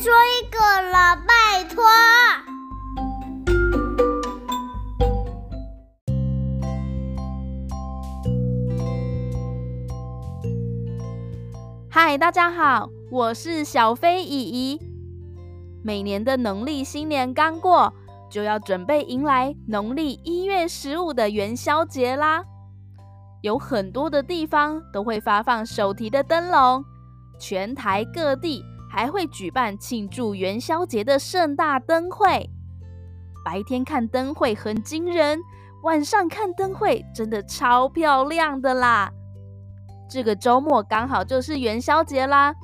说一个了，拜托。嗨，大家好，我是小飞姨姨。每年的农历新年刚过，就要准备迎来农历一月十五的元宵节啦。有很多的地方都会发放手提的灯笼，全台各地还会举办庆祝元宵节的盛大灯会。白天看灯会很惊人，晚上看灯会真的超漂亮的啦！这个周末刚好就是元宵节啦，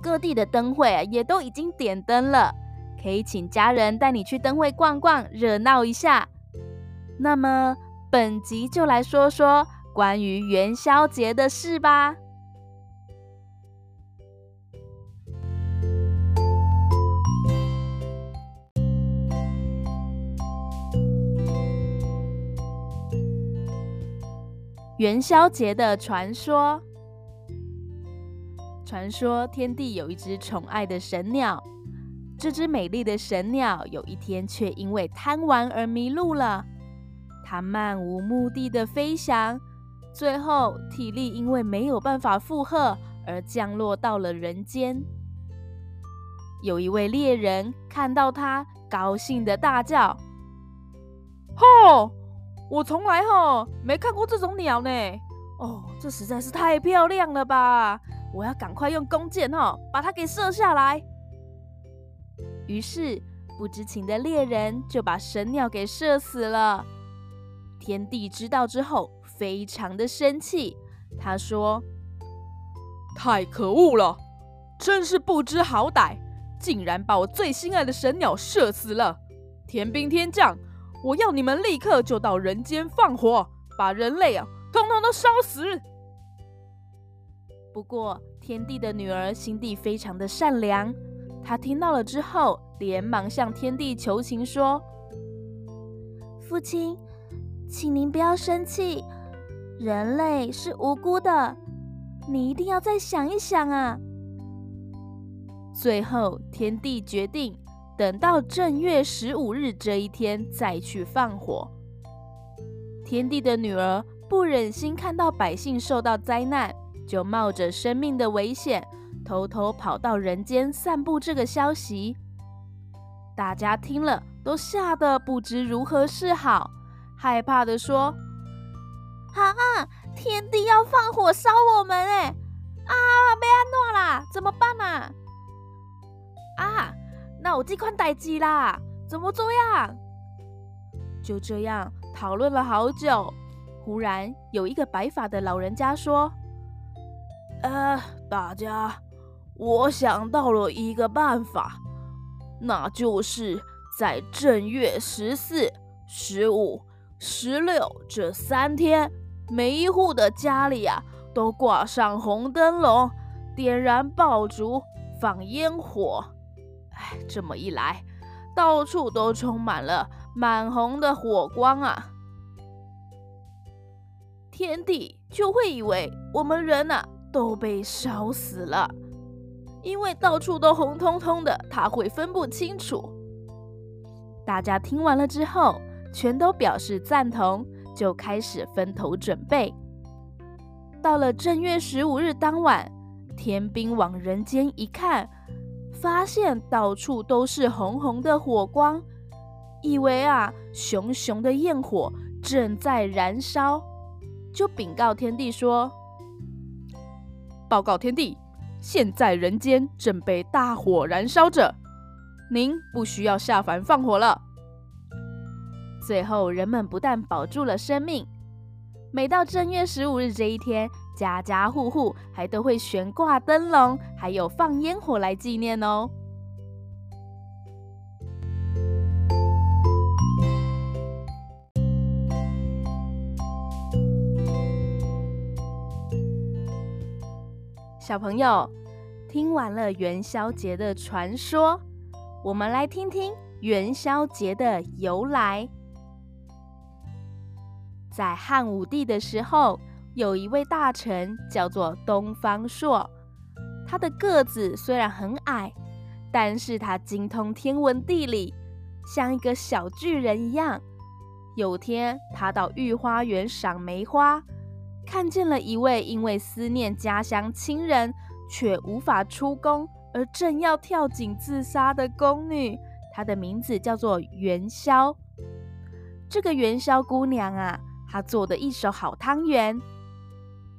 各地的灯会啊也都已经点灯了，可以请家人带你去灯会逛逛，热闹一下。那么本集就来说说。关于元宵节的事吧。元宵节的传说，传说天帝有一只宠爱的神鸟，这只美丽的神鸟有一天却因为贪玩而迷路了，它漫无目的的飞翔。最后，体力因为没有办法负荷而降落到了人间。有一位猎人看到他，高兴的大叫：“吼！我从来吼没看过这种鸟呢！哦，这实在是太漂亮了吧！我要赶快用弓箭吼把它给射下来。”于是，不知情的猎人就把神鸟给射死了。天帝知道之后，非常的生气，他说：“太可恶了，真是不知好歹，竟然把我最心爱的神鸟射死了！天兵天将，我要你们立刻就到人间放火，把人类啊，通通都烧死！”不过，天帝的女儿心地非常的善良，她听到了之后，连忙向天帝求情说：“父亲，请您不要生气。”人类是无辜的，你一定要再想一想啊！最后，天帝决定等到正月十五日这一天再去放火。天帝的女儿不忍心看到百姓受到灾难，就冒着生命的危险，偷偷跑到人间散布这个消息。大家听了都吓得不知如何是好，害怕地说。啊！天帝要放火烧我们哎！啊，被安诺啦，怎么办啊？啊，那我这款待机啦，怎么做呀？就这样讨论了好久，忽然有一个白发的老人家说：“呃，大家，我想到了一个办法，那就是在正月十四、十五、十六这三天。”每一户的家里啊，都挂上红灯笼，点燃爆竹，放烟火。哎，这么一来，到处都充满了满红的火光啊！天帝就会以为我们人呐都被烧死了，因为到处都红彤彤的，他会分不清楚。大家听完了之后，全都表示赞同。就开始分头准备。到了正月十五日当晚，天兵往人间一看，发现到处都是红红的火光，以为啊，熊熊的焰火正在燃烧，就禀告天帝说：“报告天帝，现在人间正被大火燃烧着，您不需要下凡放火了。”最后，人们不但保住了生命，每到正月十五日这一天，家家户户还都会悬挂灯笼，还有放烟火来纪念哦。小朋友，听完了元宵节的传说，我们来听听元宵节的由来。在汉武帝的时候，有一位大臣叫做东方朔。他的个子虽然很矮，但是他精通天文地理，像一个小巨人一样。有天，他到御花园赏梅花，看见了一位因为思念家乡亲人却无法出宫而正要跳井自杀的宫女。她的名字叫做元宵。这个元宵姑娘啊，她做的一手好汤圆。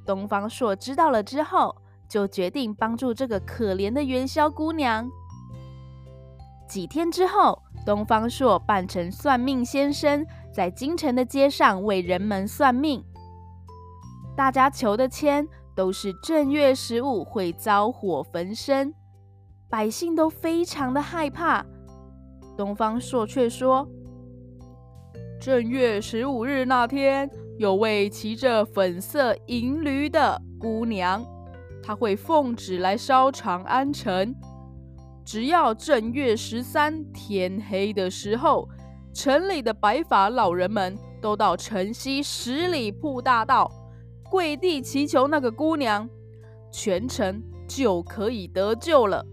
东方朔知道了之后，就决定帮助这个可怜的元宵姑娘。几天之后，东方朔扮成算命先生，在京城的街上为人们算命。大家求的签都是正月十五会遭火焚身，百姓都非常的害怕。东方朔却说：“正月十五日那天，有位骑着粉色银驴的姑娘，她会奉旨来烧长安城。”只要正月十三天黑的时候，城里的白发老人们都到城西十里铺大道跪地祈求那个姑娘，全城就可以得救了。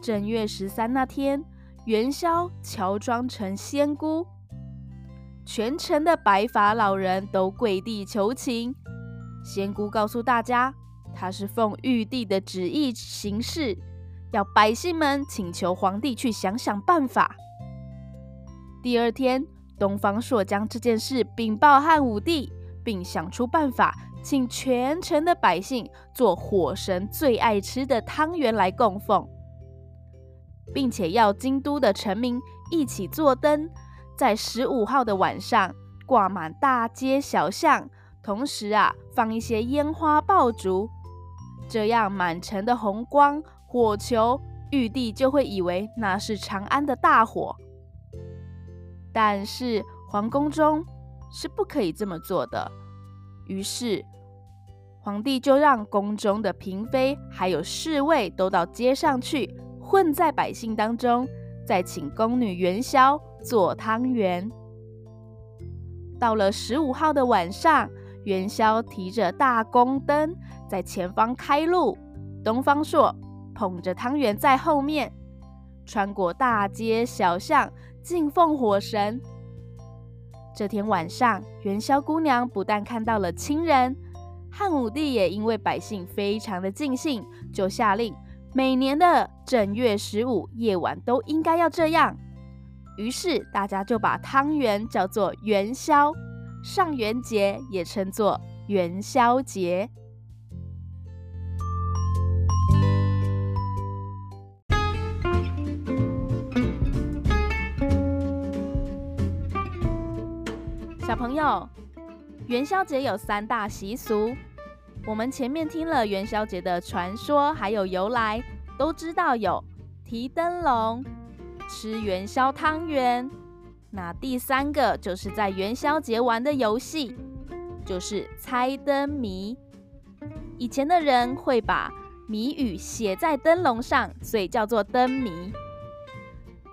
正月十三那天，元宵乔装成仙姑，全城的白发老人都跪地求情。仙姑告诉大家，她是奉玉帝的旨意行事。要百姓们请求皇帝去想想办法。第二天，东方朔将这件事禀报汉武帝，并想出办法，请全城的百姓做火神最爱吃的汤圆来供奉，并且要京都的臣民一起做灯，在十五号的晚上挂满大街小巷，同时啊放一些烟花爆竹，这样满城的红光。火球，玉帝就会以为那是长安的大火，但是皇宫中是不可以这么做的。于是皇帝就让宫中的嫔妃还有侍卫都到街上去，混在百姓当中，再请宫女元宵做汤圆。到了十五号的晚上，元宵提着大宫灯在前方开路，东方朔。捧着汤圆在后面，穿过大街小巷，敬奉火神。这天晚上，元宵姑娘不但看到了亲人，汉武帝也因为百姓非常的尽兴，就下令每年的正月十五夜晚都应该要这样。于是大家就把汤圆叫做元宵，上元节也称作元宵节。小朋友，元宵节有三大习俗。我们前面听了元宵节的传说还有由来，都知道有提灯笼、吃元宵汤圆。那第三个就是在元宵节玩的游戏，就是猜灯谜。以前的人会把谜语写在灯笼上，所以叫做灯谜。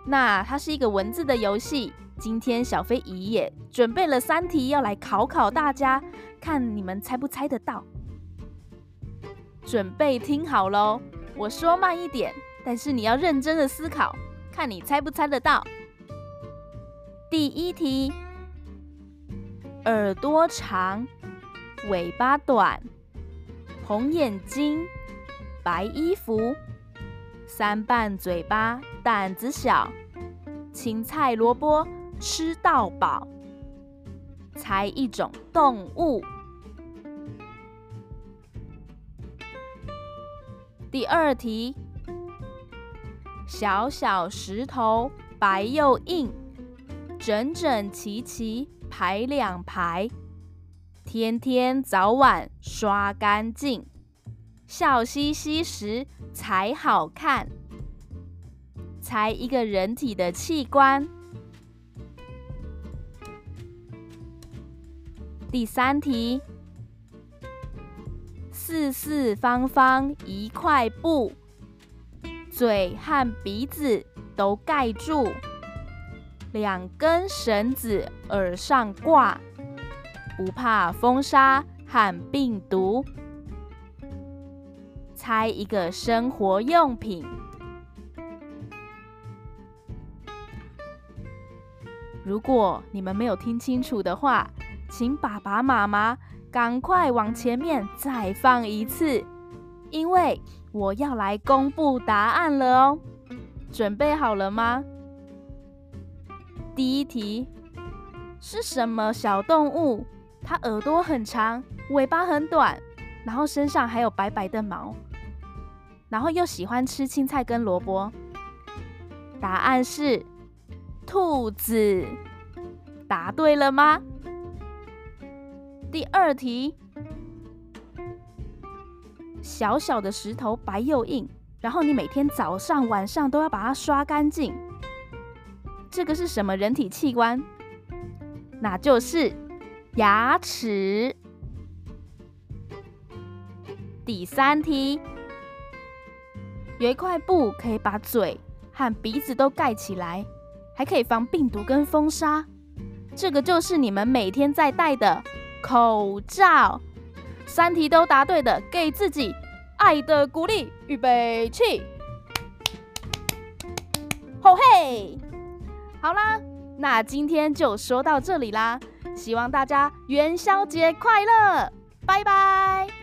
那它是一个文字的游戏。今天小飞姨也准备了三题要来考考大家，看你们猜不猜得到。准备听好喽，我说慢一点，但是你要认真的思考，看你猜不猜得到。第一题：耳朵长，尾巴短，红眼睛，白衣服，三瓣嘴巴，胆子小，青菜萝卜。吃到饱，猜一种动物。第二题：小小石头白又硬，整整齐齐排两排，天天早晚刷干净，笑嘻嘻时才好看。猜一个人体的器官。第三题：四四方方一块布，嘴和鼻子都盖住两根绳子耳上挂不怕风沙和病毒。猜一个生活用品。如果你们没有听清楚的话请爸爸妈妈赶快往前面再放一次因为我要来公布答案了哦。准备好了吗？第一题是什么小动物？它耳朵很长，尾巴很短，然后身上还有白白的毛，然后又喜欢吃青菜跟萝卜。答案是兔子。答对了吗？第二题，小小的石头白又硬，然后你每天早上晚上都要把它刷干净。这个是什么人体器官？那就是牙齿。第三题，有一块布可以把嘴和鼻子都盖起来，还可以防病毒跟风沙。这个就是你们每天在戴的口罩。三题都答对的，给自己爱的鼓励。预备起，吼嘿！好啦，那今天就说到这里啦，希望大家元宵节快乐，拜拜。